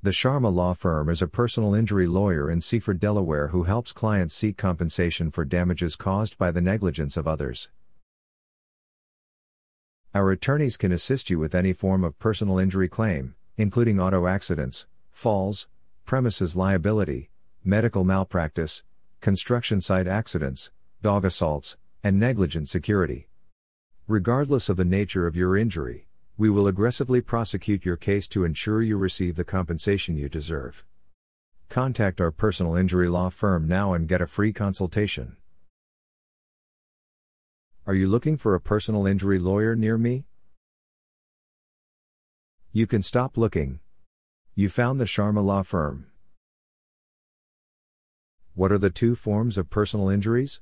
The Sharma Law Firm is a personal injury lawyer in Seaford, Delaware who helps clients seek compensation for damages caused by the negligence of others. Our attorneys can assist you with any form of personal injury claim, including auto accidents, falls, premises liability, medical malpractice, construction site accidents, dog assaults, and negligent security. Regardless of the nature of your injury, we will aggressively prosecute your case to ensure you receive the compensation you deserve. Contact our personal injury law firm now and get a free consultation. Are you looking for a personal injury lawyer near me? You can stop looking. You found the Sharma Law Firm. What are the two forms of personal injuries?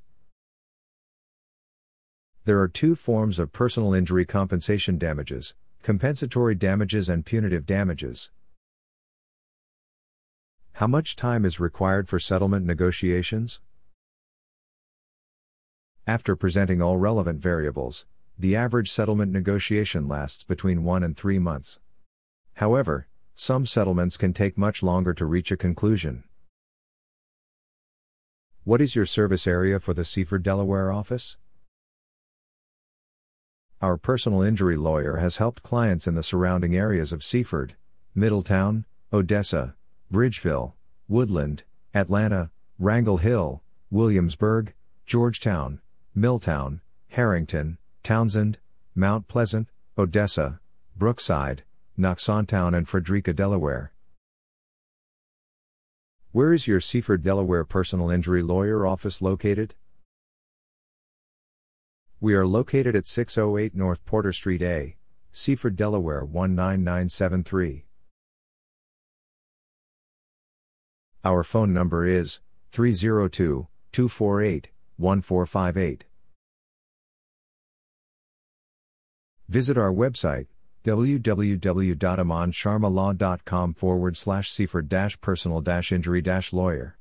There are two forms of personal injury compensation damages compensatory damages and punitive damages. How much time is required for settlement negotiations? After presenting all relevant variables, the average settlement negotiation lasts between one and three months. However, some settlements can take much longer to reach a conclusion. What is your service area for the Seaford, Delaware office? Our personal injury lawyer has helped clients in the surrounding areas of Seaford, Middletown, Odessa, Bridgeville, Woodland, Atlanta, Wrangle Hill, Williamsburg, Georgetown, Milltown, Harrington, Townsend, Mount Pleasant, Odessa, Brookside, Knoxontown, and Frederica, Delaware. Where is your Seaford, Delaware personal injury lawyer office located? We are located at 608 North Porter Street A, Seaford, Delaware 19973. Our phone number is 302 248 1458. Visit our website www.amansharmalaw.com forward slash Seaford personal injury lawyer.